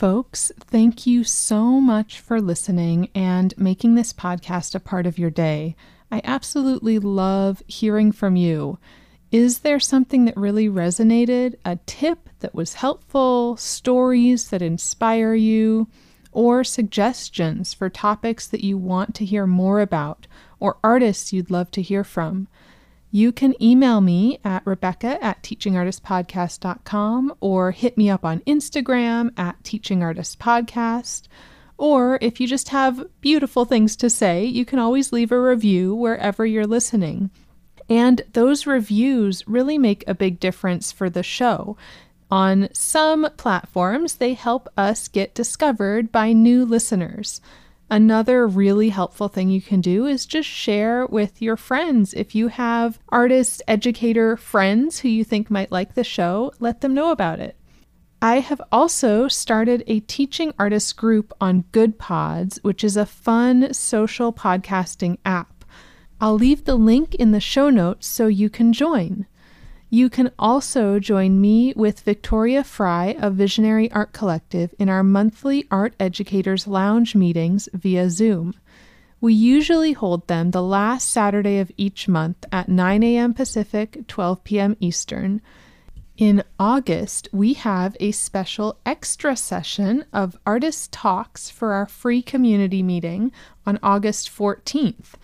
Folks. Thank you so much for listening and making this podcast a part of your day. I absolutely love hearing from you. Is there something that really resonated? A tip that was helpful? Stories that inspire you? Or suggestions for topics that you want to hear more about? Or artists you'd love to hear from? You can email me at rebecca at teachingartistpodcast.com or hit me up on Instagram at teachingartistpodcast. Or if you just have beautiful things to say, you can always leave a review wherever you're listening. And those reviews really make a big difference for the show. On some platforms, they help us get discovered by new listeners. Another really helpful thing you can do is just share with your friends. If you have artist, educator friends who you think might like the show, let them know about it. I have also started a teaching artist group on Goodpods, which is a fun social podcasting app. I'll leave the link in the show notes so you can join. You can also join me with Victoria Fry of Visionary Art Collective in our monthly Art Educators Lounge meetings via Zoom. We usually hold them the last Saturday of each month at 9 a.m. Pacific, 12 p.m. Eastern. In August, we have a special extra session of artist talks for our free community meeting on August 14th.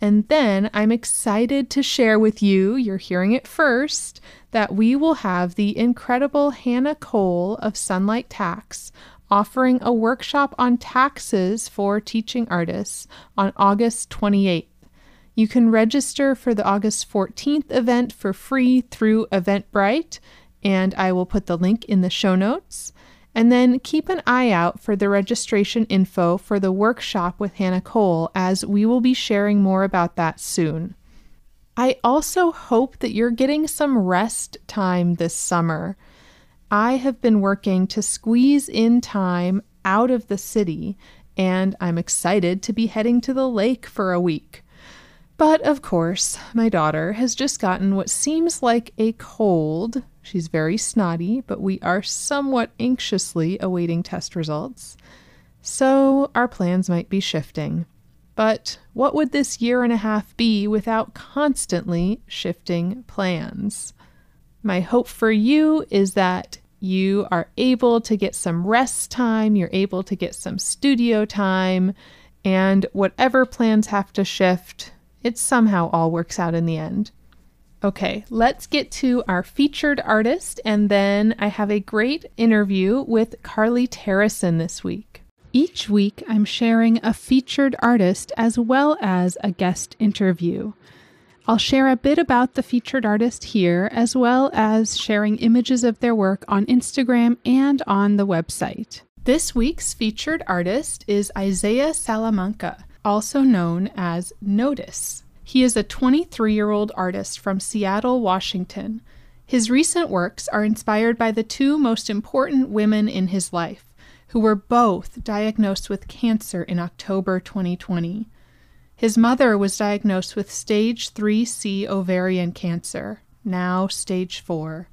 And then I'm excited to share with you, you're hearing it first, that we will have the incredible Hannah Cole of Sunlight Tax offering a workshop on taxes for teaching artists on August 28th. You can register for the August 14th event for free through Eventbrite, and I will put the link in the show notes. And then keep an eye out for the registration info for the workshop with Hannah Cole, as we will be sharing more about that soon. I also hope that you're getting some rest time this summer. I have been working to squeeze in time out of the city, and I'm excited to be heading to the lake for a week. But of course, my daughter has just gotten what seems like a cold She's very snotty, but we are somewhat anxiously awaiting test results. So our plans might be shifting. But what would this year and a half be without constantly shifting plans? My hope for you is that you are able to get some rest time, you're able to get some studio time, and whatever plans have to shift, it somehow all works out in the end. Okay, let's get to our featured artist, and then I have a great interview with Carly Terrason this week. Each week, I'm sharing a featured artist as well as a guest interview. I'll share a bit about the featured artist here, as well as sharing images of their work on Instagram and on the website. This week's featured artist is Isaiah Salamanca, also known as Notice. He is a 23 year old artist from Seattle, Washington. His recent works are inspired by the two most important women in his life, who were both diagnosed with cancer in October 2020. His mother was diagnosed with stage 3C ovarian cancer, now stage 4,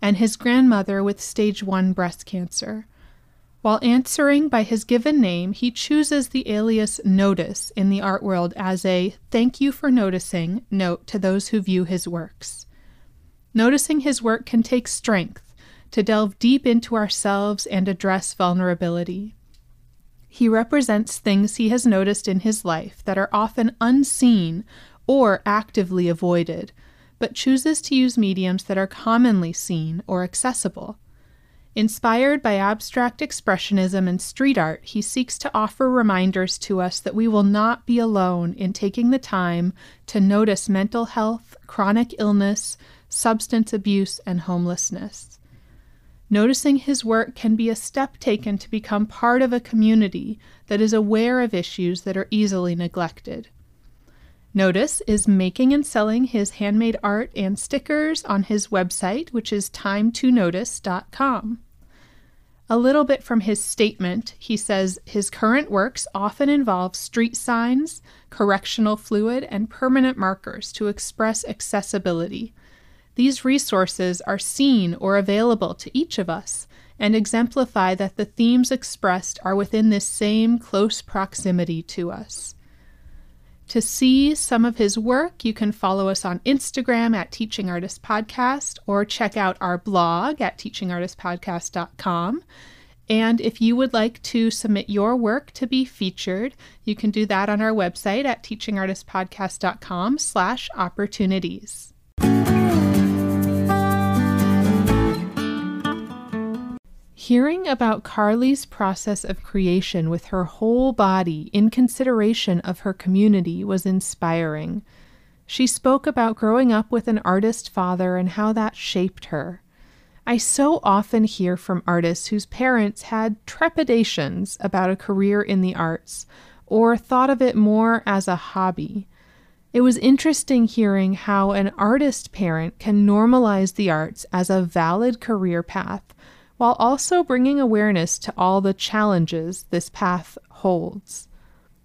and his grandmother with stage 1 breast cancer. While answering by his given name, he chooses the alias Notice in the art world as a thank you for noticing note to those who view his works. Noticing his work can take strength to delve deep into ourselves and address vulnerability. He represents things he has noticed in his life that are often unseen or actively avoided, but chooses to use mediums that are commonly seen or accessible. Inspired by abstract expressionism and street art, he seeks to offer reminders to us that we will not be alone in taking the time to notice mental health, chronic illness, substance abuse, and homelessness. Noticing his work can be a step taken to become part of a community that is aware of issues that are easily neglected. Notice is making and selling his handmade art and stickers on his website, which is timetonotice.com. A little bit from his statement, he says his current works often involve street signs, correctional fluid, and permanent markers to express accessibility. These resources are seen or available to each of us and exemplify that the themes expressed are within this same close proximity to us. To see some of his work, you can follow us on Instagram at Teaching Artist Podcast or check out our blog at teachingartistpodcast.com. And if you would like to submit your work to be featured, you can do that on our website at teachingartistpodcast.com slash opportunities. Hearing about Carly's process of creation with her whole body in consideration of her community was inspiring. She spoke about growing up with an artist father and how that shaped her. I so often hear from artists whose parents had trepidations about a career in the arts or thought of it more as a hobby. It was interesting hearing how an artist parent can normalize the arts as a valid career path while also bringing awareness to all the challenges this path holds.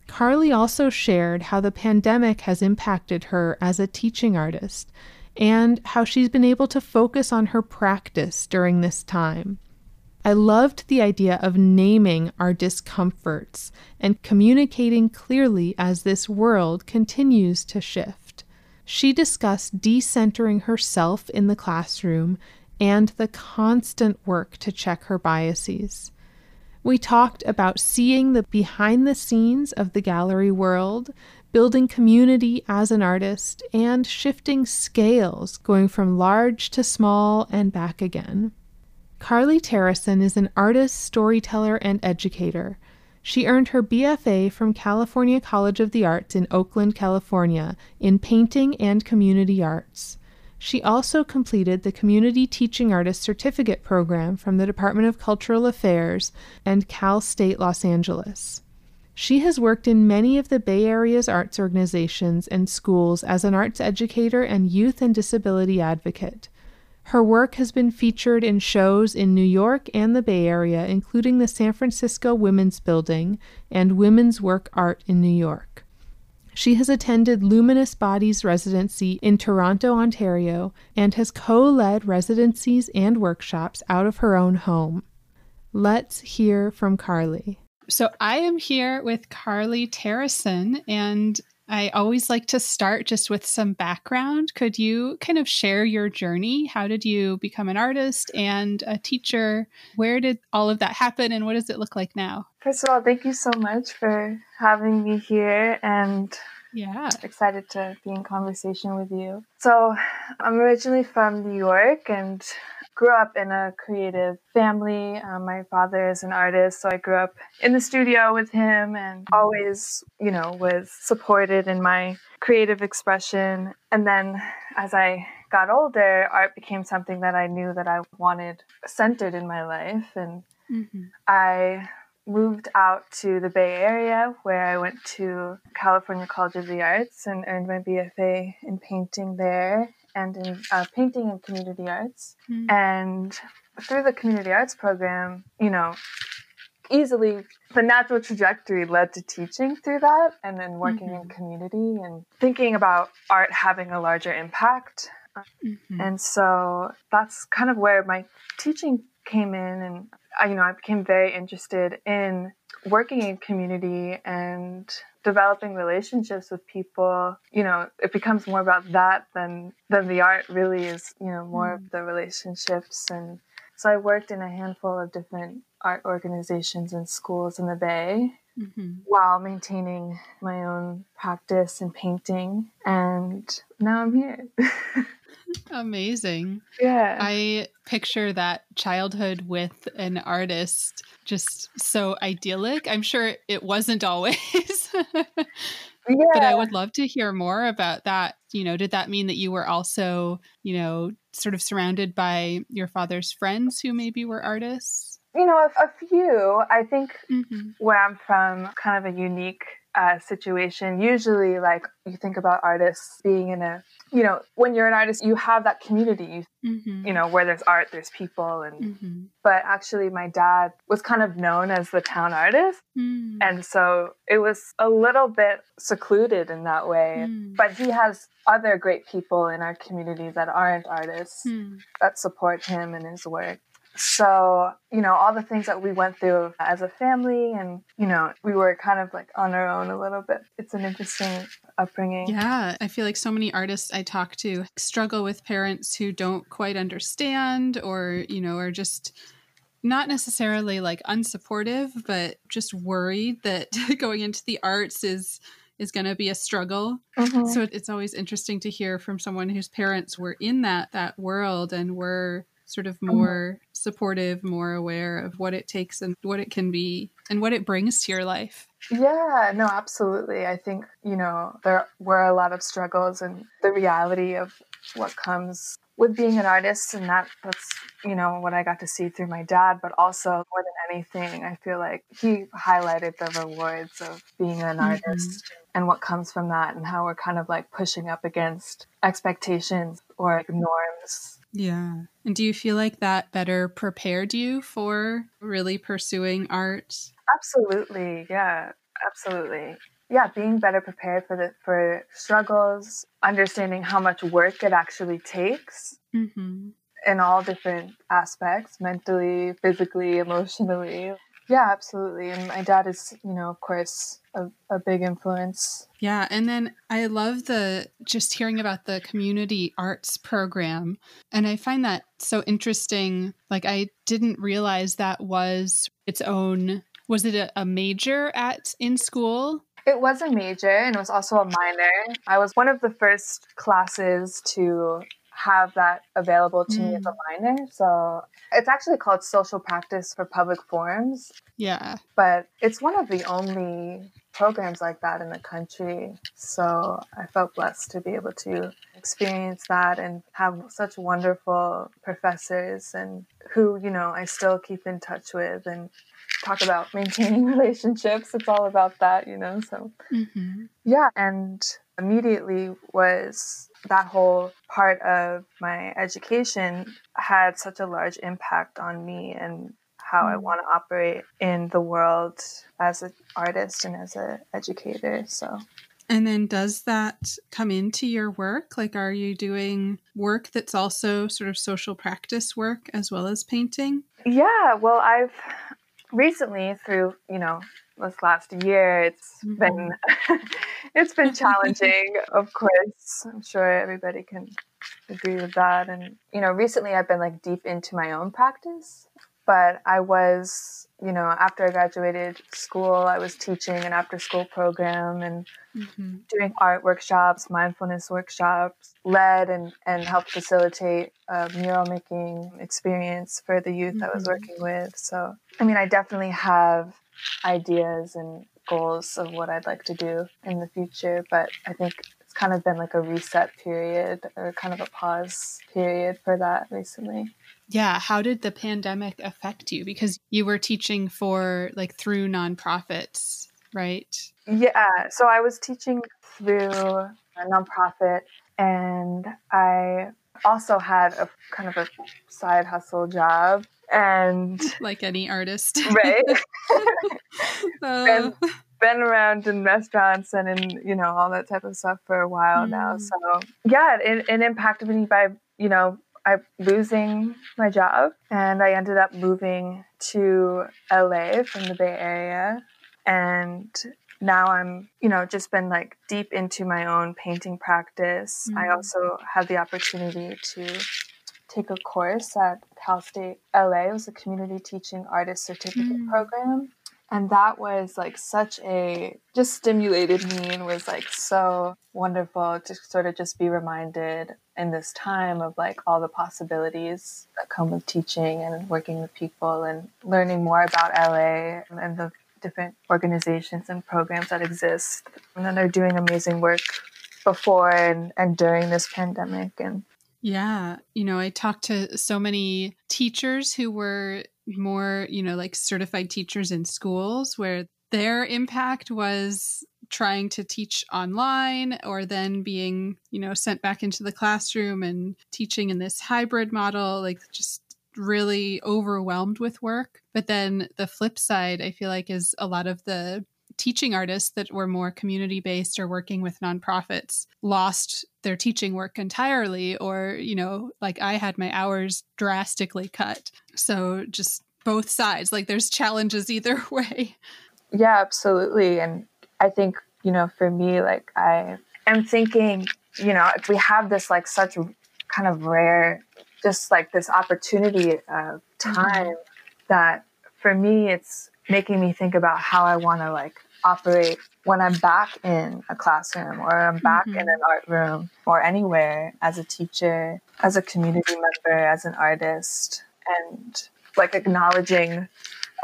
Carly also shared how the pandemic has impacted her as a teaching artist and how she's been able to focus on her practice during this time. I loved the idea of naming our discomforts and communicating clearly as this world continues to shift. She discussed decentering herself in the classroom and the constant work to check her biases. We talked about seeing the behind the scenes of the gallery world, building community as an artist, and shifting scales, going from large to small and back again. Carly Terrason is an artist, storyteller, and educator. She earned her BFA from California College of the Arts in Oakland, California, in painting and community arts. She also completed the Community Teaching Artist Certificate program from the Department of Cultural Affairs and Cal State Los Angeles. She has worked in many of the Bay Area's arts organizations and schools as an arts educator and youth and disability advocate. Her work has been featured in shows in New York and the Bay Area, including the San Francisco Women's Building and Women's Work Art in New York. She has attended Luminous Bodies residency in Toronto, Ontario, and has co led residencies and workshops out of her own home. Let's hear from Carly. So, I am here with Carly Terrason, and I always like to start just with some background. Could you kind of share your journey? How did you become an artist and a teacher? Where did all of that happen, and what does it look like now? First of all, thank you so much for having me here and yeah, excited to be in conversation with you. So, I'm originally from New York and grew up in a creative family. Um, my father is an artist, so I grew up in the studio with him and always, you know, was supported in my creative expression. And then as I got older, art became something that I knew that I wanted centered in my life. And mm-hmm. I moved out to the Bay Area where I went to California College of the Arts and earned my BFA in painting there and in uh, painting and community arts. Mm-hmm. And through the community arts program, you know, easily the natural trajectory led to teaching through that and then working mm-hmm. in community and thinking about art having a larger impact. Mm-hmm. And so that's kind of where my teaching came in and I, you know, I became very interested in working in community and developing relationships with people. You know, it becomes more about that than than the art really is. You know, more mm. of the relationships and. So I worked in a handful of different art organizations and schools in the Bay mm-hmm. while maintaining my own practice and painting. And now I'm here. Amazing. Yeah. I picture that childhood with an artist just so idyllic. I'm sure it wasn't always. Yeah. But I would love to hear more about that. You know, did that mean that you were also, you know, sort of surrounded by your father's friends who maybe were artists? You know, a, a few. I think Mm-hmm. where I'm from, kind of a unique uh, situation. Usually, like you think about artists being in a, you know, when you're an artist, you have that community. You, Mm-hmm. you know, where there's art, there's people, and Mm-hmm. but actually, my dad was kind of known as the town artist, Mm-hmm. and so it was a little bit secluded in that way. Mm. But he has other great people in our community that aren't artists Hmm. that support him and his work. So, you know, all the things that we went through as a family, and, you know, we were kind of like on our own a little bit. It's an interesting upbringing. Yeah, I feel like so many artists I talk to struggle with parents who don't quite understand or, you know, are just not necessarily like unsupportive, but just worried that going into the arts is is going to be a struggle. Mhm. So it's always interesting to hear from someone whose parents were in that that world and were sort of more supportive, more aware of what it takes and what it can be and what it brings to your life. Yeah, no, absolutely. I think, you know, there were a lot of struggles and the reality of what comes with being an artist and that that's, you know, what I got to see through my dad, but also more than anything, I feel like he highlighted the rewards of being an Mhm. artist and what comes from that and how we're kind of like pushing up against expectations or like norms. Yeah. And do you feel like that better prepared you for really pursuing art? Absolutely. Yeah, absolutely. Yeah, being better prepared for the for struggles, understanding how much work it actually takes Mm-hmm. in all different aspects, mentally, physically, emotionally. Yeah, absolutely. And my dad is, you know, of course, a, a big influence. Yeah. And then I love the just hearing about the community arts program. And I find that so interesting. Like, I didn't realize that was its own. Was it a, a major at in school? It was a major and it was also a minor. I was one of the first classes to have that available to me as a mm. minor. So it's actually called Social Practice for Public Forms, Yeah. but it's one of the only programs like that in the country. So I felt blessed to be able to experience that and have such wonderful professors and who, you know, I still keep in touch with and talk about maintaining relationships. It's all about that, you know. So Mm-hmm. yeah, and immediately was that whole part of my education had such a large impact on me and how I Mm. want to operate in the world as an artist and as an educator. So And then does that come into your work? Like, are you doing work that's also sort of social practice work as well as painting? yeah, well, I've recently through you know this last year, it's Mhm. been it's been challenging. of course, I'm sure everybody can agree with that. And you know, recently I've been like deep into my own practice, but I was you know after I graduated school, I was teaching an after school program and Mm-hmm. doing art workshops, mindfulness workshops, led and, and helped facilitate a mural making experience for the youth I was Mhm. working with. So, I mean, I definitely have ideas and goals of what I'd like to do in the future, but I think it's kind of been like a reset period or kind of a pause period for that recently. Yeah. How did the pandemic affect you? Because you were teaching for like through nonprofits, right? Yeah, so I was teaching through a nonprofit, and I also had a kind of a side hustle job. And Like any artist. right, Uh, been around in restaurants and in you know all that type of stuff for a while now. Mm. So yeah, it, it impacted me by you know I losing my job, and I ended up moving to LA from the Bay Area, and now I'm you know just been like deep into my own painting practice. I Mm. also had the opportunity to take a course at Cal State LA. It was a community teaching artist certificate Mm. program. And that was like such a just stimulated me and was like so wonderful to sort of just be reminded in this time of like all the possibilities that come with teaching and working with people and learning more about LA and the different organizations and programs that exist. And then they're doing amazing work before and, and during this pandemic. And yeah, you know, I talked to so many teachers who were more, you know, like certified teachers in schools where their impact was trying to teach online or then being, you know, sent back into the classroom and teaching in this hybrid model, like just really overwhelmed with work. But then the flip side, I feel like, is a lot of the teaching artists that were more community based or working with nonprofits lost their teaching work entirely or you know like i had my hours drastically cut so just both sides like there's challenges either way yeah absolutely and i think you know for me like i am thinking you know if we have this like such kind of rare just like this opportunity of mm-hmm. time mm-hmm. that for me it's making me think about how I want to like operate when I'm back in a classroom or I'm back mm-hmm. in an art room or anywhere as a teacher, as a community member, as an artist, and like acknowledging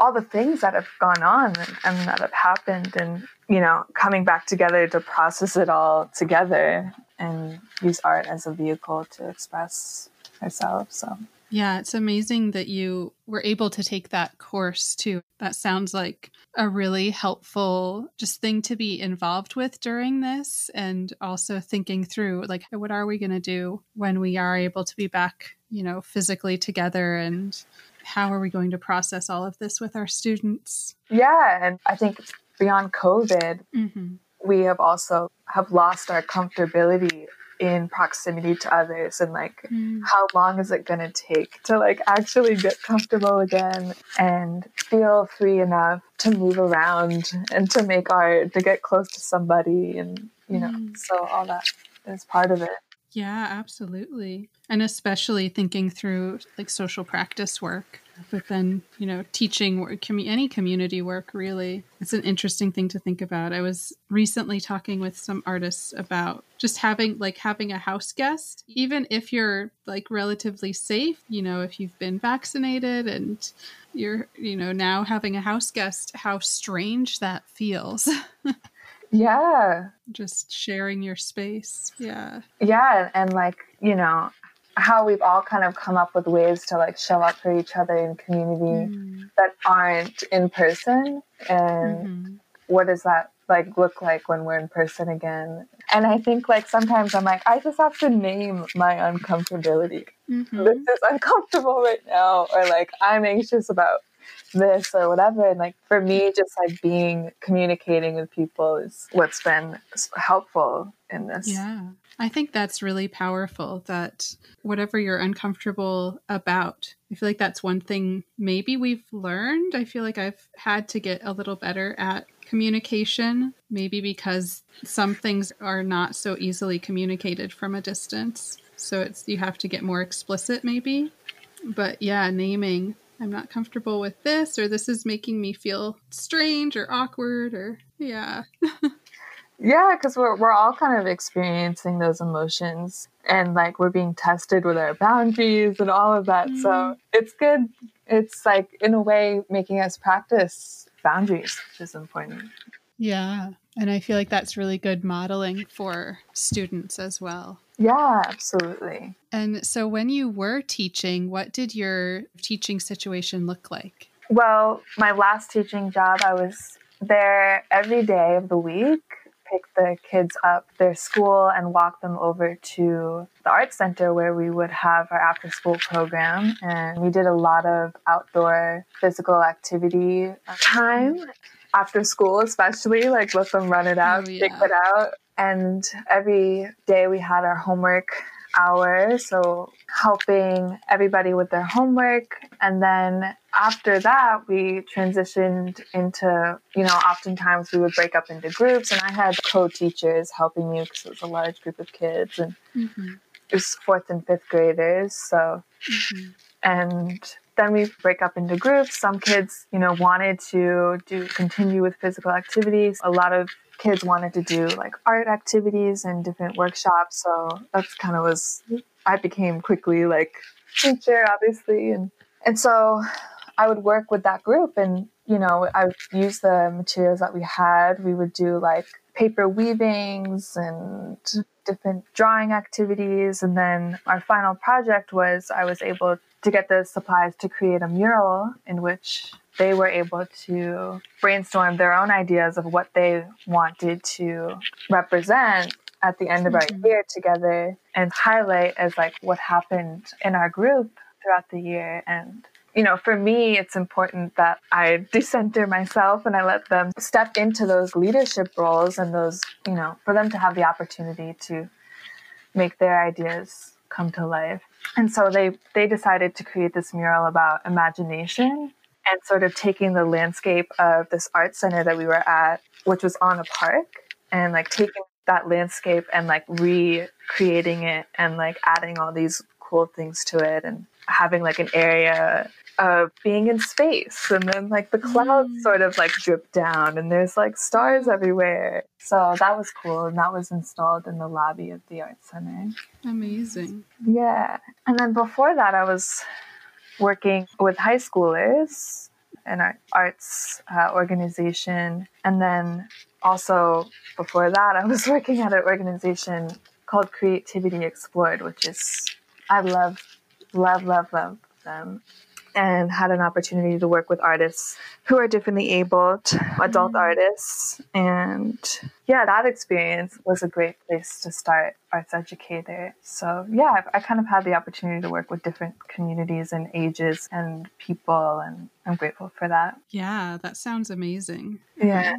all the things that have gone on and, and that have happened and you know coming back together to process it all together and use art as a vehicle to express ourselves. So yeah, it's amazing that you were able to take that course too. That sounds like a really helpful just thing to be involved with during this and also thinking through like what are we going to do when we are able to be back, you know, physically together and how are we going to process all of this with our students? Yeah, and I think beyond COVID, mm-hmm. we have also have lost our comfortability in proximity to others and like mm. how long is it going to take to like actually get comfortable again and feel free enough to move around and to make art to get close to somebody and you know mm. so all that is part of it yeah absolutely and especially thinking through like social practice work but then you know teaching any community work really. It's an interesting thing to think about. I was recently talking with some artists about just having like having a house guest. Even if you're like relatively safe you know if you've been vaccinated and you're you know now having a house guest how strange that feels. Yeah. Just sharing your space. Yeah. Yeah and like you know how we've all kind of come up with ways to like show up for each other in community mm. that aren't in person and mm-hmm. what does that like look like when we're in person again and i think like sometimes i'm like i just have to name my uncomfortability mm-hmm. this is uncomfortable right now or like i'm anxious about this or whatever and like for me just like being communicating with people is what's been helpful in this yeah I think that's really powerful that whatever you're uncomfortable about, I feel like that's one thing maybe we've learned. I feel like I've had to get a little better at communication, maybe because some things are not so easily communicated from a distance. So it's you have to get more explicit maybe. But yeah, naming I'm not comfortable with this or this is making me feel strange or awkward or yeah. Yeah, because we're we're all kind of experiencing those emotions and like we're being tested with our boundaries and all of that. Mm. So it's good. It's like in a way making us practice boundaries, which is important. Yeah. And I feel like that's really good modeling for students as well. Yeah, absolutely. And so when you were teaching, what did your teaching situation look like? Well, my last teaching job, I was there every day of the week pick the kids up their school and walk them over to the art center where we would have our after school program and we did a lot of outdoor physical activity time after school especially like let them run it out oh, yeah. it out and every day we had our homework hour so helping everybody with their homework and then after that, we transitioned into, you know, oftentimes we would break up into groups, and I had co teachers helping me because it was a large group of kids, and mm-hmm. it was fourth and fifth graders. So, mm-hmm. and then we break up into groups. Some kids, you know, wanted to do continue with physical activities. A lot of kids wanted to do like art activities and different workshops. So that's kind of was I became quickly like teacher, obviously, and and so I would work with that group and you know, I would use the materials that we had. We would do like paper weavings and different drawing activities. And then our final project was I was able to get the supplies to create a mural in which they were able to brainstorm their own ideas of what they wanted to represent at the end of our mm-hmm. year together and highlight as like what happened in our group throughout the year and you know, for me, it's important that I decenter myself and I let them step into those leadership roles and those, you know, for them to have the opportunity to make their ideas come to life. And so they they decided to create this mural about imagination and sort of taking the landscape of this art center that we were at, which was on a park, and like taking that landscape and like recreating it and like adding all these cool things to it and having like an area of being in space. And then like the clouds mm. sort of like drip down and there's like stars everywhere. So that was cool and that was installed in the lobby of the art center. Amazing. Yeah. And then before that i was working with high schoolers in our arts uh, organization. And then also before that i was working at an organization called creativity explored which is i love love love love them and had an opportunity to work with artists who are differently abled, adult mm-hmm. artists. And yeah, that experience was a great place to start arts educator. So yeah, I, I kind of had the opportunity to work with different communities and ages and people, and I'm grateful for that. Yeah, that sounds amazing. Yeah.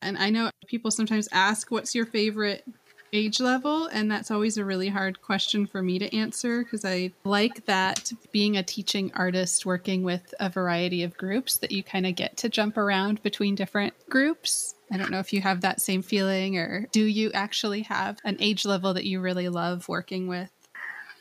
And I know people sometimes ask, what's your favorite age level and that's always a really hard question for me to answer because i like that being a teaching artist working with a variety of groups that you kind of get to jump around between different groups i don't know if you have that same feeling or do you actually have an age level that you really love working with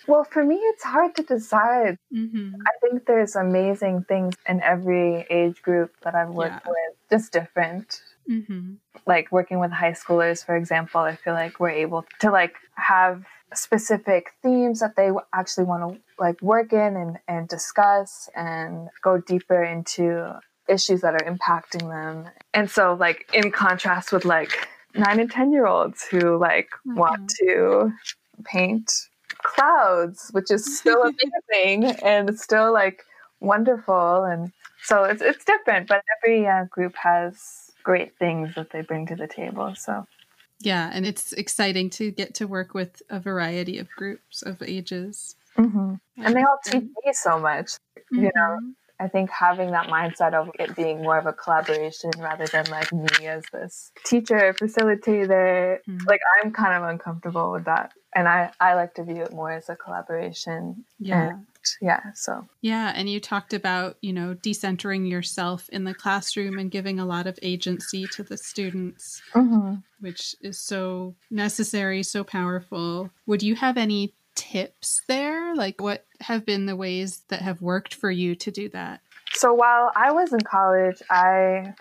well, for me, it's hard to decide. Mm-hmm. I think there's amazing things in every age group that I've worked yeah. with, just different. Mm-hmm. Like working with high schoolers, for example, I feel like we're able to like have specific themes that they actually want to like work in and, and discuss and go deeper into issues that are impacting them. And so like in contrast with like nine and 10 year olds who like mm-hmm. want to paint clouds, which is still amazing and still like wonderful. And so it's, it's different, but every uh, group has great things that they bring to the table. So, yeah, and it's exciting to get to work with a variety of groups of ages. Mm-hmm. And they all teach me so much. Mm-hmm. You know, mm-hmm. I think having that mindset of it being more of a collaboration rather than like me as this teacher, facilitator, mm-hmm. like I'm kind of uncomfortable with that. And I, I like to view it more as a collaboration. Yeah. And yeah so. Yeah and you talked about you know decentering yourself in the classroom and giving a lot of agency to the students mm-hmm. which is so necessary so powerful. Would you have any tips there? Like what have been the ways that have worked for you to do that? So while i was in college i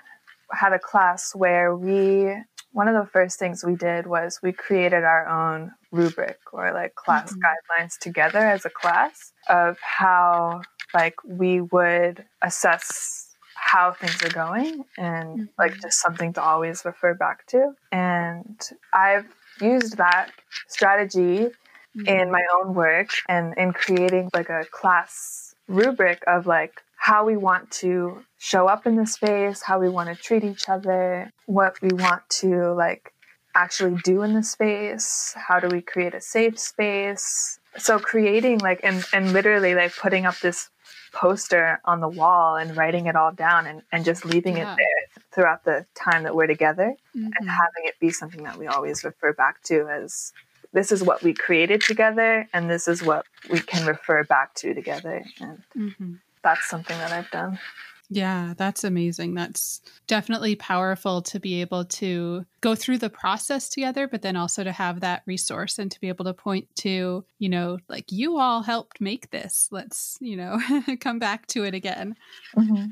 had a class where we one of the first things we did was we created our own rubric or like class mm-hmm. guidelines together as a class of how like we would assess how things are going and mm-hmm. like just something to always refer back to and i've used that strategy mm-hmm. in my own work and in creating like a class rubric of like how we want to show up in the space, how we want to treat each other, what we want to like actually do in the space, how do we create a safe space. So creating like and and literally like putting up this poster on the wall and writing it all down and, and just leaving yeah. it there throughout the time that we're together mm-hmm. and having it be something that we always refer back to as this is what we created together and this is what we can refer back to together and mm-hmm that's something that I've done. Yeah, that's amazing. That's definitely powerful to be able to go through the process together, but then also to have that resource and to be able to point to, you know, like you all helped make this. Let's, you know, come back to it again. Mm-hmm.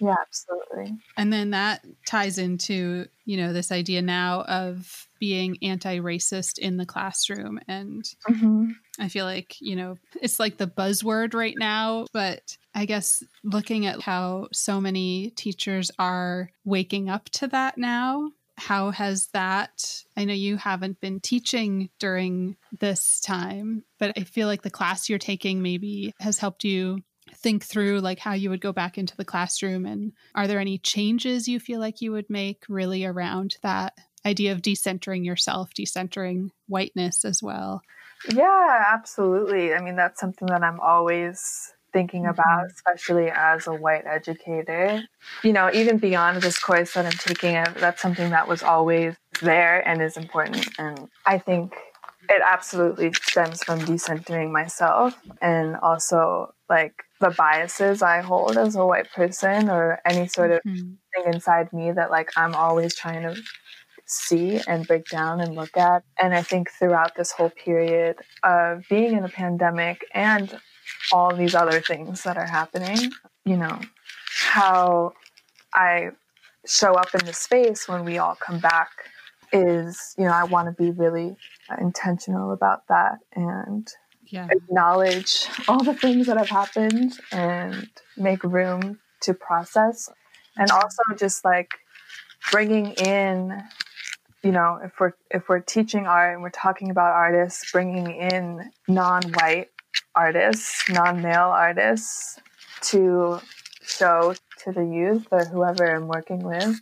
Yeah, absolutely. And then that ties into, you know, this idea now of being anti racist in the classroom. And mm-hmm. I feel like, you know, it's like the buzzword right now, but I guess looking at how so many teachers are waking up to that now, how has that? I know you haven't been teaching during this time, but I feel like the class you're taking maybe has helped you think through like how you would go back into the classroom and are there any changes you feel like you would make really around that idea of decentering yourself, decentering whiteness as well? Yeah, absolutely. I mean, that's something that I'm always thinking mm-hmm. about, especially as a white educator. You know, even beyond this course that I'm taking, that's something that was always there and is important. And I think it absolutely stems from decentering myself and also like the biases I hold as a white person or any sort of mm-hmm. thing inside me that like I'm always trying to see and break down and look at. And I think throughout this whole period of being in a pandemic and all these other things that are happening, you know, how I show up in the space when we all come back is, you know, I want to be really uh, intentional about that and yeah. acknowledge all the things that have happened and make room to process. And also just like bringing in you know if we're if we're teaching art and we're talking about artists bringing in non-white artists non-male artists to show to the youth or whoever i'm working with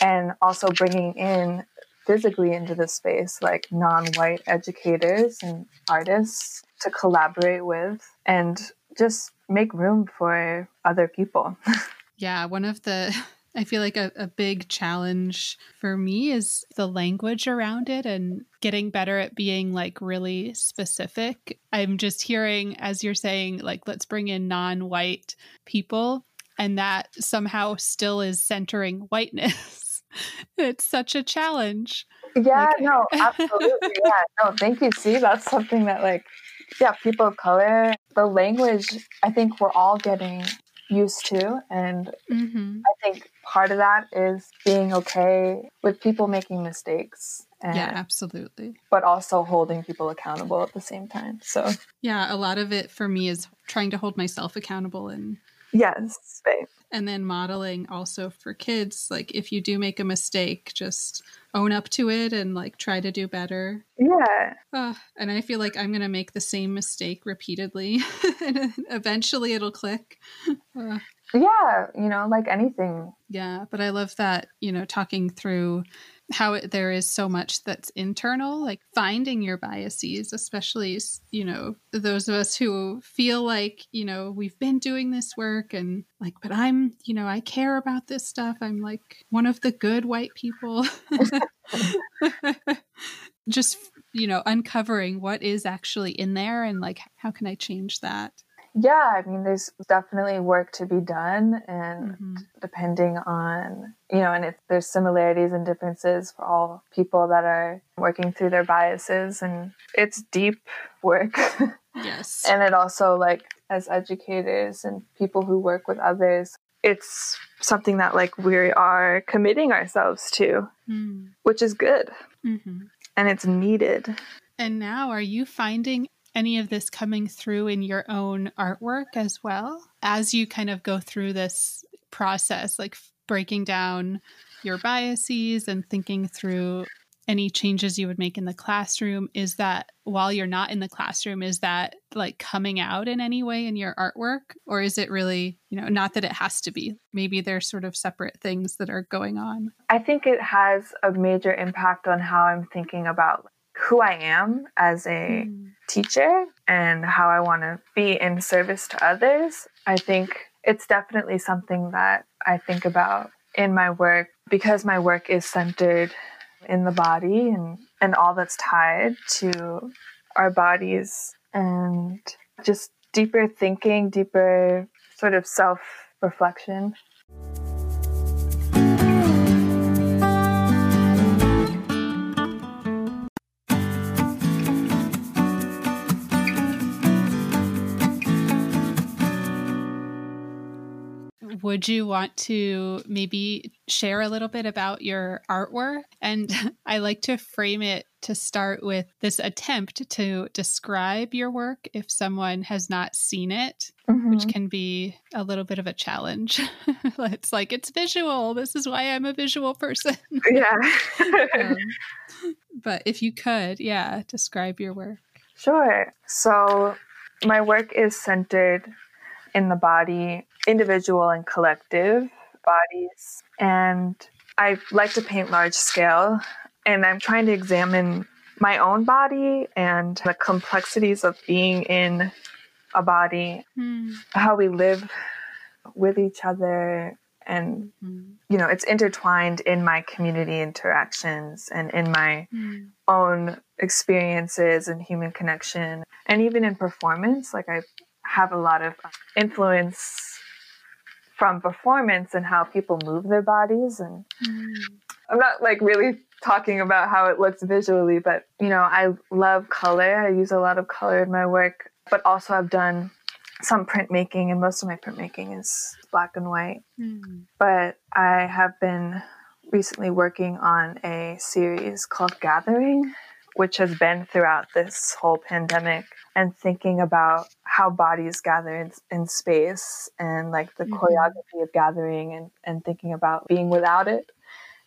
and also bringing in physically into the space like non-white educators and artists to collaborate with and just make room for other people yeah one of the I feel like a, a big challenge for me is the language around it and getting better at being like really specific. I'm just hearing, as you're saying, like, let's bring in non white people, and that somehow still is centering whiteness. it's such a challenge. Yeah, like, no, absolutely. yeah, no, thank you. See, that's something that, like, yeah, people of color, the language, I think we're all getting used to. And mm-hmm. I think part of that is being okay with people making mistakes. And, yeah, absolutely. But also holding people accountable at the same time. So, yeah, a lot of it for me is trying to hold myself accountable and Yes, right. And then modeling also for kids, like if you do make a mistake, just own up to it and like try to do better. Yeah. Uh, and I feel like I'm going to make the same mistake repeatedly and eventually it'll click. Uh, yeah, you know, like anything. Yeah, but I love that, you know, talking through how it, there is so much that's internal, like finding your biases, especially, you know, those of us who feel like, you know, we've been doing this work and like, but I'm, you know, I care about this stuff. I'm like one of the good white people. Just, you know, uncovering what is actually in there and like, how can I change that? Yeah, I mean, there's definitely work to be done, and mm-hmm. depending on, you know, and if there's similarities and differences for all people that are working through their biases, and it's deep work. Yes. and it also, like, as educators and people who work with others, it's something that, like, we are committing ourselves to, mm. which is good. Mm-hmm. And it's needed. And now, are you finding any of this coming through in your own artwork as well as you kind of go through this process, like breaking down your biases and thinking through any changes you would make in the classroom? Is that while you're not in the classroom, is that like coming out in any way in your artwork? Or is it really, you know, not that it has to be? Maybe they're sort of separate things that are going on. I think it has a major impact on how I'm thinking about who I am as a mm. teacher and how I want to be in service to others. I think it's definitely something that I think about in my work because my work is centered in the body and, and all that's tied to our bodies and just deeper thinking, deeper sort of self reflection. Would you want to maybe share a little bit about your artwork? And I like to frame it to start with this attempt to describe your work if someone has not seen it, mm-hmm. which can be a little bit of a challenge. it's like, it's visual. This is why I'm a visual person. Yeah. um, but if you could, yeah, describe your work. Sure. So, my work is centered in the body, individual and collective bodies. And I like to paint large scale, and I'm trying to examine my own body and the complexities of being in a body, mm. how we live with each other. And, mm. you know, it's intertwined in my community interactions and in my mm. own experiences and human connection, and even in performance. Like, I have a lot of influence from performance and how people move their bodies and mm. i'm not like really talking about how it looks visually but you know i love color i use a lot of color in my work but also i've done some printmaking and most of my printmaking is black and white mm. but i have been recently working on a series called gathering which has been throughout this whole pandemic and thinking about how bodies gather in, in space and like the mm-hmm. choreography of gathering and, and thinking about being without it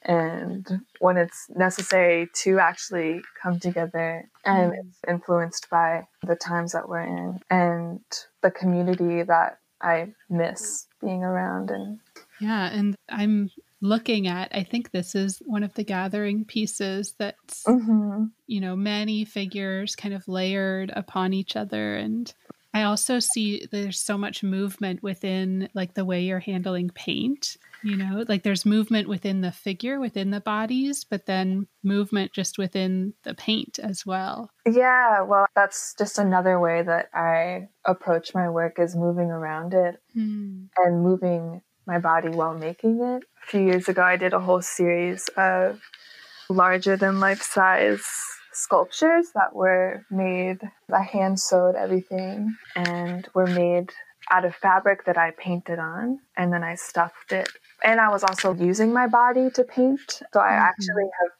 and when it's necessary to actually come together and mm-hmm. it's influenced by the times that we're in and the community that I miss being around and yeah and I'm looking at i think this is one of the gathering pieces that's mm-hmm. you know many figures kind of layered upon each other and i also see there's so much movement within like the way you're handling paint you know like there's movement within the figure within the bodies but then movement just within the paint as well yeah well that's just another way that i approach my work is moving around it mm. and moving my body while making it a few years ago, I did a whole series of larger than life size sculptures that were made, I hand sewed everything and were made out of fabric that I painted on and then I stuffed it. And I was also using my body to paint. So I mm-hmm. actually have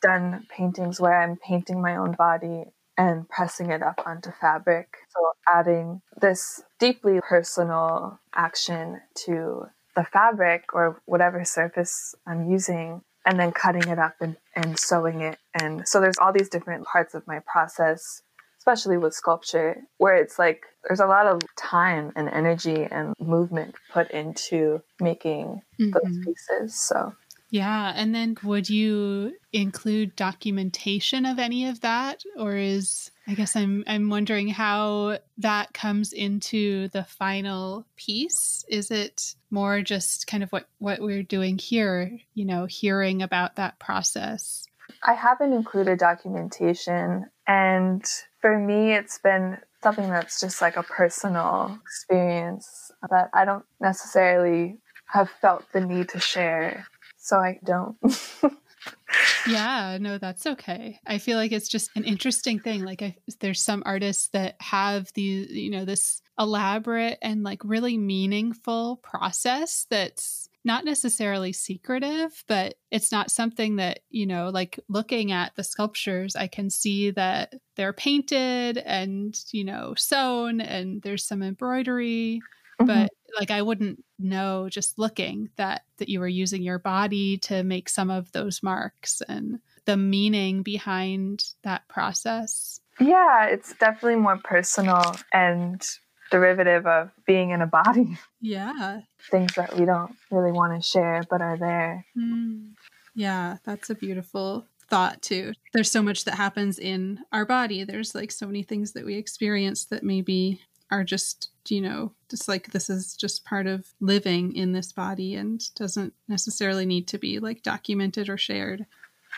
done paintings where I'm painting my own body and pressing it up onto fabric. So adding this deeply personal action to the fabric or whatever surface I'm using and then cutting it up and, and sewing it. And so there's all these different parts of my process, especially with sculpture, where it's like there's a lot of time and energy and movement put into making mm-hmm. those pieces. So yeah. And then would you include documentation of any of that? Or is I guess I'm I'm wondering how that comes into the final piece. Is it more just kind of what, what we're doing here, you know, hearing about that process? I haven't included documentation and for me it's been something that's just like a personal experience that I don't necessarily have felt the need to share so I don't. yeah, no, that's okay. I feel like it's just an interesting thing. Like, I, there's some artists that have these, you know, this elaborate and like really meaningful process that's not necessarily secretive, but it's not something that, you know, like looking at the sculptures, I can see that they're painted and, you know, sewn and there's some embroidery mm-hmm. but like I wouldn't know just looking that that you were using your body to make some of those marks and the meaning behind that process. Yeah, it's definitely more personal and derivative of being in a body. Yeah. Things that we don't really want to share but are there. Mm. Yeah, that's a beautiful thought too. There's so much that happens in our body. There's like so many things that we experience that maybe are just you know just like this is just part of living in this body and doesn't necessarily need to be like documented or shared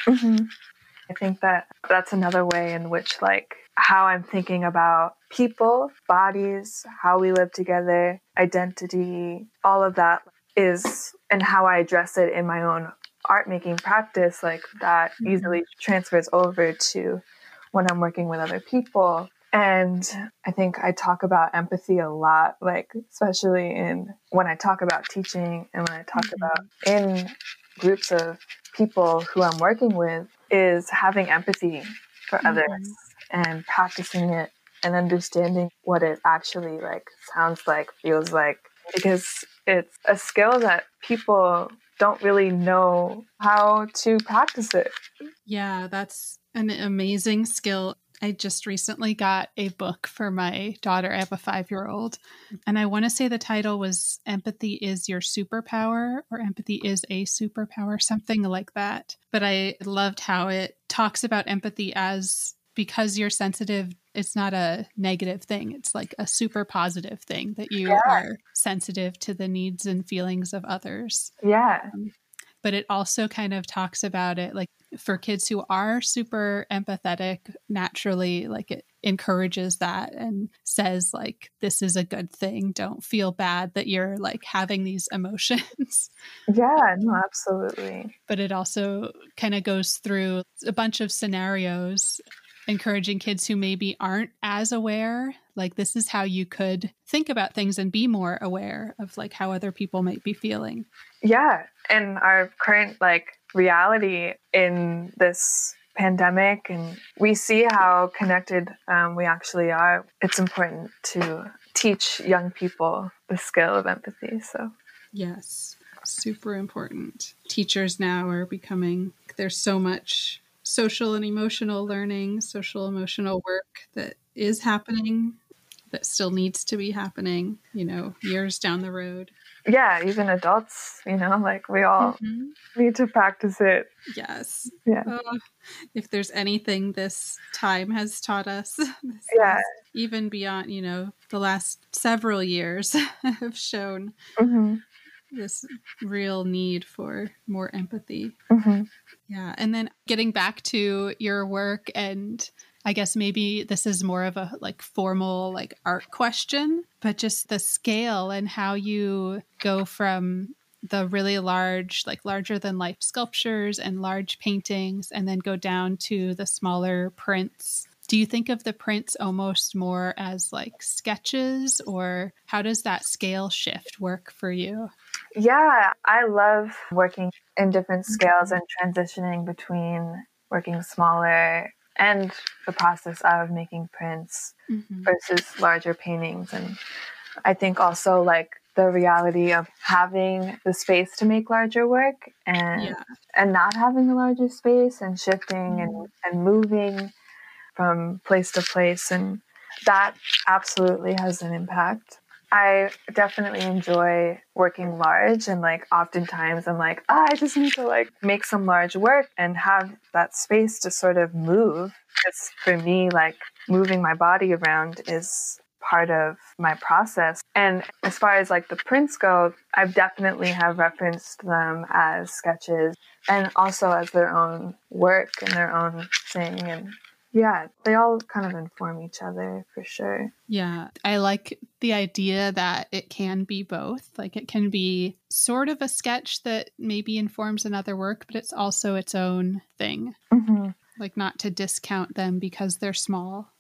mm-hmm. i think that that's another way in which like how i'm thinking about people bodies how we live together identity all of that is and how i address it in my own art making practice like that mm-hmm. easily transfers over to when i'm working with other people And I think I talk about empathy a lot, like, especially in when I talk about teaching and when I talk mm-hmm. about in groups of people who I'm working with, is having empathy for mm-hmm. others and practicing it and understanding what it actually like sounds like, feels like, because it's a skill that people don't really know how to practice it. Yeah, that's an amazing skill. I just recently got a book for my daughter. I have a five year old. And I want to say the title was Empathy is Your Superpower or Empathy is a Superpower, something like that. But I loved how it talks about empathy as because you're sensitive, it's not a negative thing. It's like a super positive thing that you yeah. are sensitive to the needs and feelings of others. Yeah. Um, but it also kind of talks about it like for kids who are super empathetic naturally like it encourages that and says like this is a good thing. Don't feel bad that you're like having these emotions. Yeah no absolutely. But it also kind of goes through a bunch of scenarios encouraging kids who maybe aren't as aware like this is how you could think about things and be more aware of like how other people might be feeling. Yeah and our current like reality in this pandemic and we see how connected um, we actually are. It's important to teach young people the skill of empathy so. Yes super important. Teachers now are becoming there's so much social and emotional learning, social emotional work that is happening that still needs to be happening, you know, years down the road. Yeah, even adults, you know, like we all mm-hmm. need to practice it. Yes. Yeah. Oh, if there's anything this time has taught us, yeah. even beyond, you know, the last several years have shown mm-hmm. this real need for more empathy. Mm-hmm. Yeah. And then getting back to your work and I guess maybe this is more of a like formal like art question, but just the scale and how you go from the really large, like larger than life sculptures and large paintings, and then go down to the smaller prints. Do you think of the prints almost more as like sketches, or how does that scale shift work for you? Yeah, I love working in different mm-hmm. scales and transitioning between working smaller and the process of making prints mm-hmm. versus larger paintings. And I think also like the reality of having the space to make larger work and yeah. and not having a larger space and shifting mm-hmm. and, and moving from place to place and that absolutely has an impact I definitely enjoy working large and like oftentimes I'm like, oh, I just need to like make some large work and have that space to sort of move. Because for me, like moving my body around is part of my process. And as far as like the prints go, I definitely have referenced them as sketches and also as their own work and their own thing. And yeah, they all kind of inform each other for sure. Yeah, I like the idea that it can be both. Like it can be sort of a sketch that maybe informs another work, but it's also its own thing. Mm-hmm. Like not to discount them because they're small.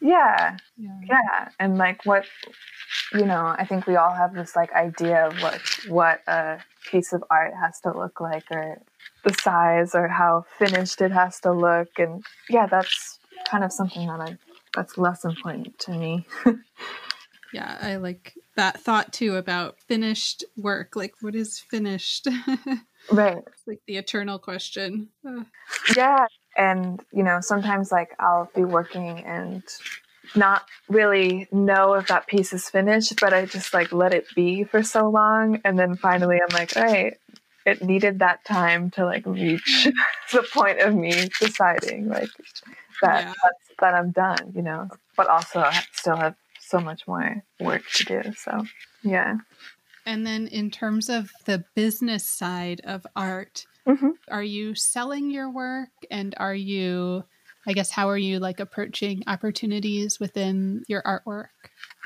Yeah. yeah. Yeah. And like what you know, I think we all have this like idea of what what a piece of art has to look like or the size or how finished it has to look and yeah, that's kind of something that I that's less important to me. yeah, I like that thought too about finished work. Like, what is finished? right. It's like the eternal question. Yeah. And, you know, sometimes like I'll be working and not really know if that piece is finished, but I just like let it be for so long. And then finally I'm like, all right, it needed that time to like reach the point of me deciding like that yeah. that I'm done, you know. But also I still have so much more work to do. So yeah. And then in terms of the business side of art, mm-hmm. are you selling your work and are you I guess how are you like approaching opportunities within your artwork?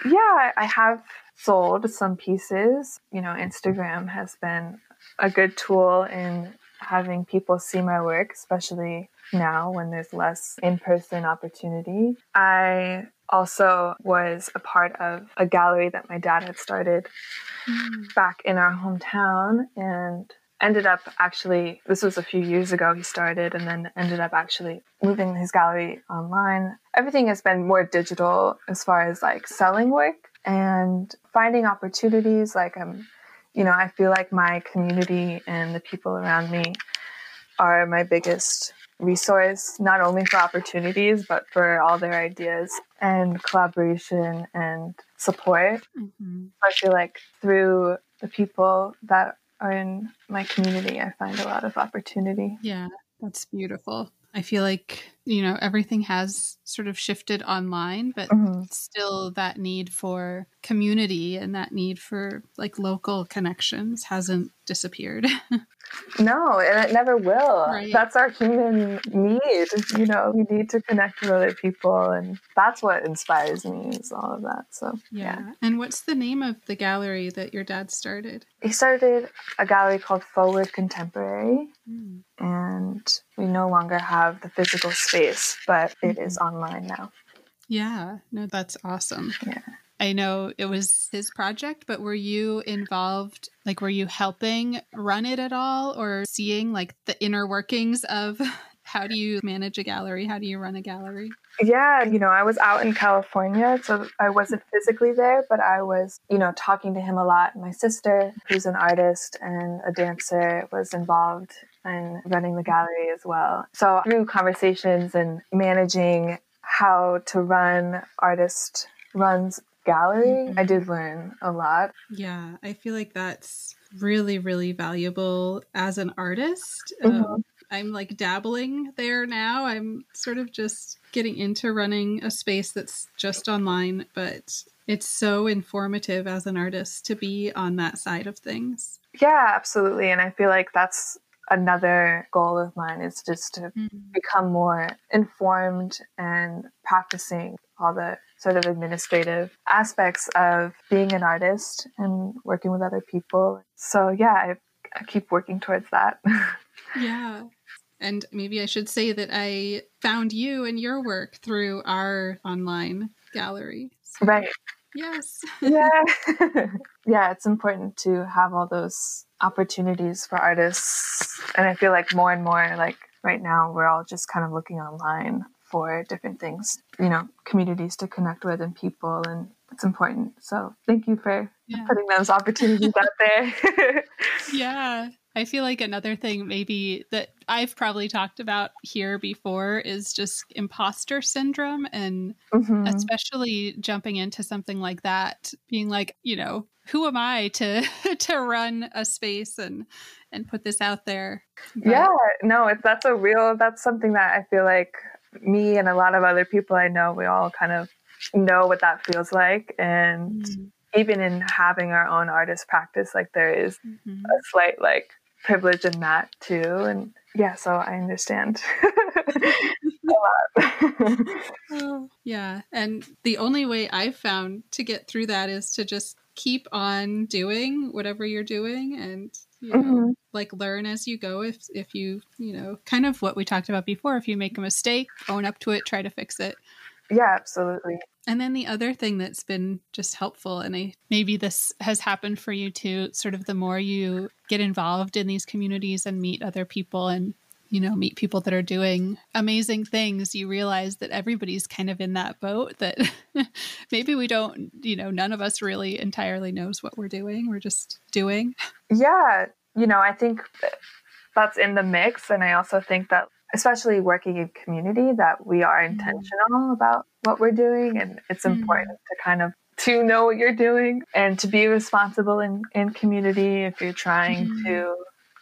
Yeah, I have sold some pieces. You know, Instagram has been a good tool in having people see my work, especially now when there's less in person opportunity. I also was a part of a gallery that my dad had started mm. back in our hometown and ended up actually this was a few years ago he started and then ended up actually moving his gallery online everything has been more digital as far as like selling work and finding opportunities like i'm you know i feel like my community and the people around me are my biggest resource not only for opportunities but for all their ideas and collaboration and support mm-hmm. i feel like through the people that are in my community, I find a lot of opportunity. Yeah, that's beautiful. I feel like, you know, everything has sort of shifted online, but mm-hmm. still that need for community and that need for like local connections hasn't disappeared. No, and it never will. Right. That's our human need. You know, we need to connect with other people, and that's what inspires me is all of that. So, yeah. yeah. And what's the name of the gallery that your dad started? He started a gallery called Forward Contemporary, mm. and we no longer have the physical space, but it mm-hmm. online now. Yeah, no, that's awesome. Yeah. I know it was his project, but were you involved? Like, were you helping run it at all or seeing like the inner workings of how do you manage a gallery? How do you run a gallery? Yeah, you know, I was out in California, so I wasn't physically there, but I was, you know, talking to him a lot. My sister, who's an artist and a dancer, was involved in running the gallery as well. So through conversations and managing how to run artist runs gallery, mm-hmm. I did learn a lot. Yeah, I feel like that's really, really valuable as an artist. Mm-hmm. Um, I'm like dabbling there now. I'm sort of just getting into running a space that's just online, but it's so informative as an artist to be on that side of things. Yeah, absolutely. And I feel like that's another goal of mine is just to mm-hmm. become more informed and practicing all the sort of administrative aspects of being an artist and working with other people. So, yeah, I, I keep working towards that. yeah. And maybe I should say that I found you and your work through our online gallery. So, right. Yes. yeah. yeah, it's important to have all those opportunities for artists. And I feel like more and more, like right now, we're all just kind of looking online for different things, you know, communities to connect with and people. And it's important. So thank you for yeah. putting those opportunities out there. yeah. I feel like another thing maybe that I've probably talked about here before is just imposter syndrome and mm-hmm. especially jumping into something like that being like, you know, who am I to to run a space and and put this out there? But, yeah, no, it's that's a real that's something that I feel like me and a lot of other people I know, we all kind of know what that feels like. And mm-hmm. even in having our own artist practice, like there is mm-hmm. a slight like privilege in that too. And yeah, so I understand a lot. oh, yeah. And the only way I've found to get through that is to just keep on doing whatever you're doing and you know mm-hmm. like learn as you go if if you you know kind of what we talked about before if you make a mistake own up to it try to fix it yeah absolutely and then the other thing that's been just helpful and I maybe this has happened for you too sort of the more you get involved in these communities and meet other people and you know, meet people that are doing amazing things, you realize that everybody's kind of in that boat that maybe we don't, you know, none of us really entirely knows what we're doing. We're just doing. Yeah. You know, I think that's in the mix. And I also think that, especially working in community, that we are mm-hmm. intentional about what we're doing. And it's mm. important to kind of to know what you're doing and to be responsible in, in community if you're trying mm. to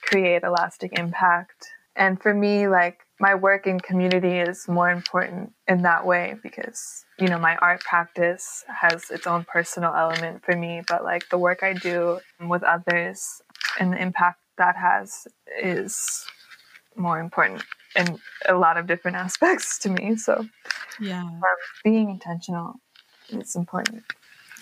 create a lasting impact and for me, like my work in community is more important in that way because, you know, my art practice has its own personal element for me, but like the work I do with others and the impact that has is more important in a lot of different aspects to me. So, yeah, um, being intentional is important.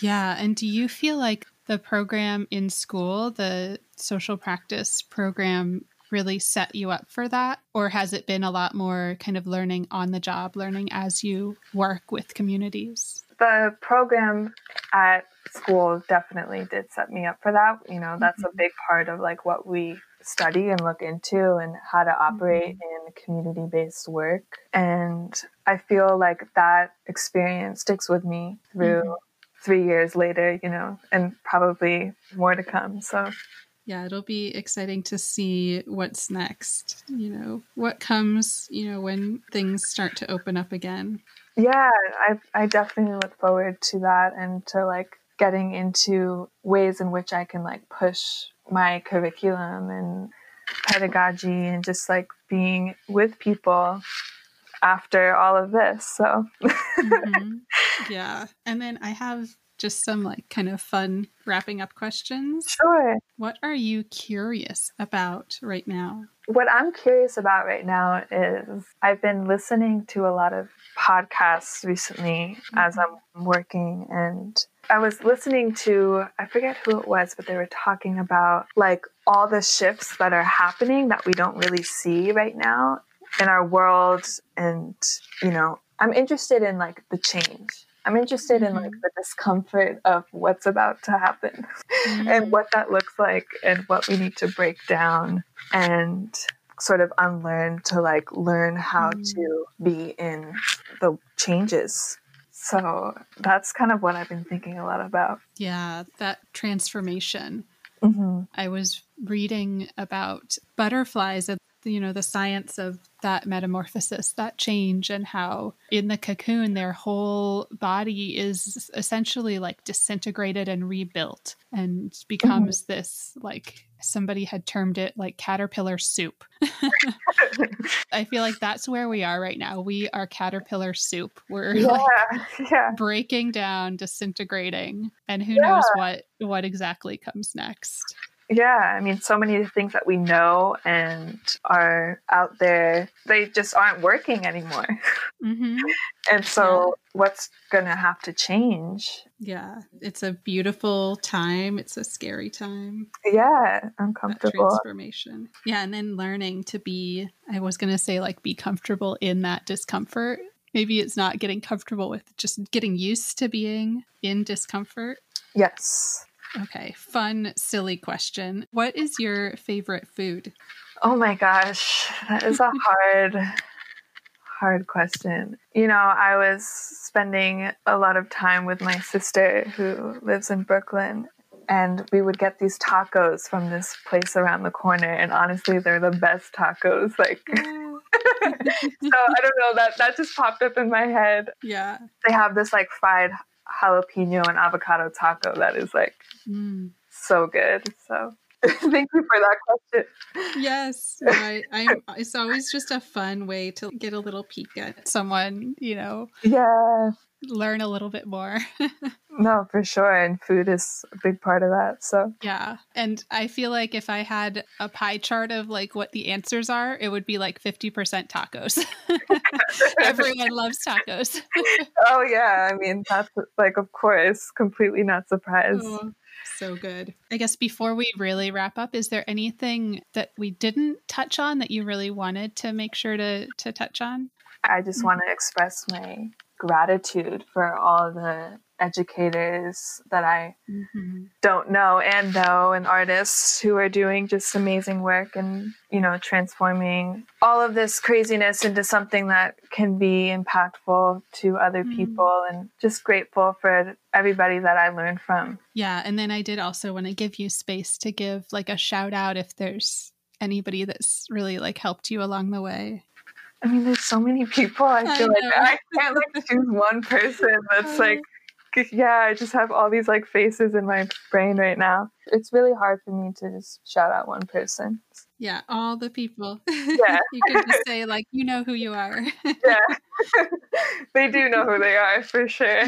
Yeah. And do you feel like the program in school, the social practice program, really set you up for that? Or has it been a lot more kind of learning on the job, learning as you work with communities? The program at school definitely did set me up for that. You know, that's mm-hmm. a big part of like what we study and look into and how to operate mm-hmm. in community based work. And I feel like that experience sticks with me through mm-hmm. three years later, you know, and probably more to come. So yeah, it'll be exciting to see what's next. You know, what comes, you know, when things start to open up again. Yeah, I I definitely look forward to that and to like getting into ways in which I can like push my curriculum and pedagogy and just like being with people after all of this. So, mm-hmm. yeah. And then I have just some like kind of fun wrapping up questions. Sure. What are you curious about right now? What I'm curious about right now is I've been listening to a lot of podcasts recently mm-hmm. as I'm working and I was listening to, I forget who it was, but they were talking about like all the shifts that are happening that we don't really see right now in our world. And, you know, I'm interested in like the change. I'm interested mm-hmm. in like mm-hmm. the discomfort of what's about to happen mm-hmm. and what that looks like and what we need to break down and sort of unlearn to like learn how mm-hmm. to be in the changes so that's kind of what I've been thinking a lot about. Yeah, that transformation. Mm-hmm. I was reading about butterflies and you know the science of that metamorphosis that change and how in the cocoon their whole body is essentially like disintegrated and rebuilt and becomes mm-hmm. this like somebody had termed it like caterpillar soup. I feel like that's where we are right now. We are caterpillar soup. We're yeah, like yeah. breaking down, disintegrating, and who yeah. knows what what exactly comes next. Yeah, I mean, so many things that we know and are out there, they just aren't working anymore. Mm-hmm. and so, yeah. what's going to have to change? Yeah, it's a beautiful time. It's a scary time. Yeah, uncomfortable. transformation. Yeah, and then learning to be, I was going to say, like, be comfortable in that discomfort. Maybe it's not getting comfortable with just getting used to being in discomfort. Yes. Okay, fun, silly question. What is your favorite food? Oh my gosh, that is a hard, hard question. You know, I was spending a lot of time with my sister who lives in Brooklyn, and we would get these tacos from this place around the corner, and honestly, they're the best tacos. Like, so I don't know that that just popped up in my head. Yeah, they have this like fried jalapeno and avocado taco that is like mm. so good. So thank you for that question. Yes, I, I, it's always just a fun way to get a little peek at someone, you know. Yeah. Learn a little bit more. no, for sure. And food is a big part of that. So, yeah. And I feel like if I had a pie chart of like what the answers are, it would be like 50% tacos. Everyone loves tacos. oh, yeah. I mean, that's like, of course, completely not surprised. Oh, so good. I guess before we really wrap up, is there anything that we didn't touch on that you really wanted to make sure to, to touch on? I just mm-hmm. want to express my gratitude for all the educators that I mm-hmm. don't know and know and artists who are doing just amazing work and you know transforming all of this craziness into something that can be impactful to other mm-hmm. people and just grateful for everybody that I learned from. Yeah, and then I did also want to give you space to give like a shout out if there's anybody that's really like helped you along the way. I mean, there's so many people. I feel I like I can't like choose one person that's uh-huh. like yeah, I just have all these like faces in my brain right now. It's really hard for me to just shout out one person. Yeah, all the people. Yeah. you can just say like you know who you are. yeah. they do know who they are for sure.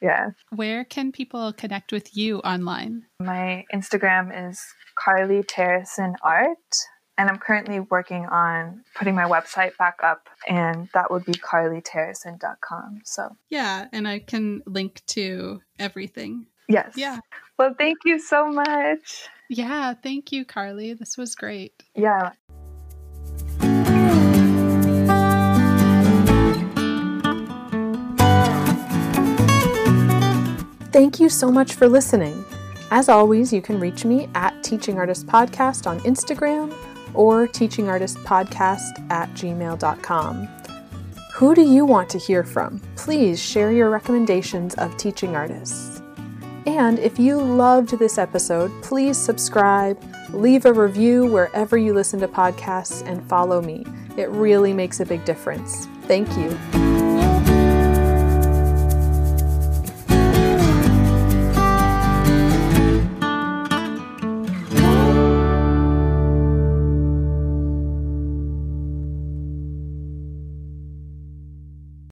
yeah. Where can people connect with you online? My Instagram is Carly Terrison Art and I'm currently working on putting my website back up, and that would be carlyterrason.com. So, yeah, and I can link to everything. Yes. Yeah. Well, thank you so much. Yeah. Thank you, Carly. This was great. Yeah. Thank you so much for listening. As always, you can reach me at Teaching Artist Podcast on Instagram or teachingartistpodcast at gmail.com. Who do you want to hear from? Please share your recommendations of teaching artists. And if you loved this episode, please subscribe, leave a review wherever you listen to podcasts, and follow me. It really makes a big difference. Thank you.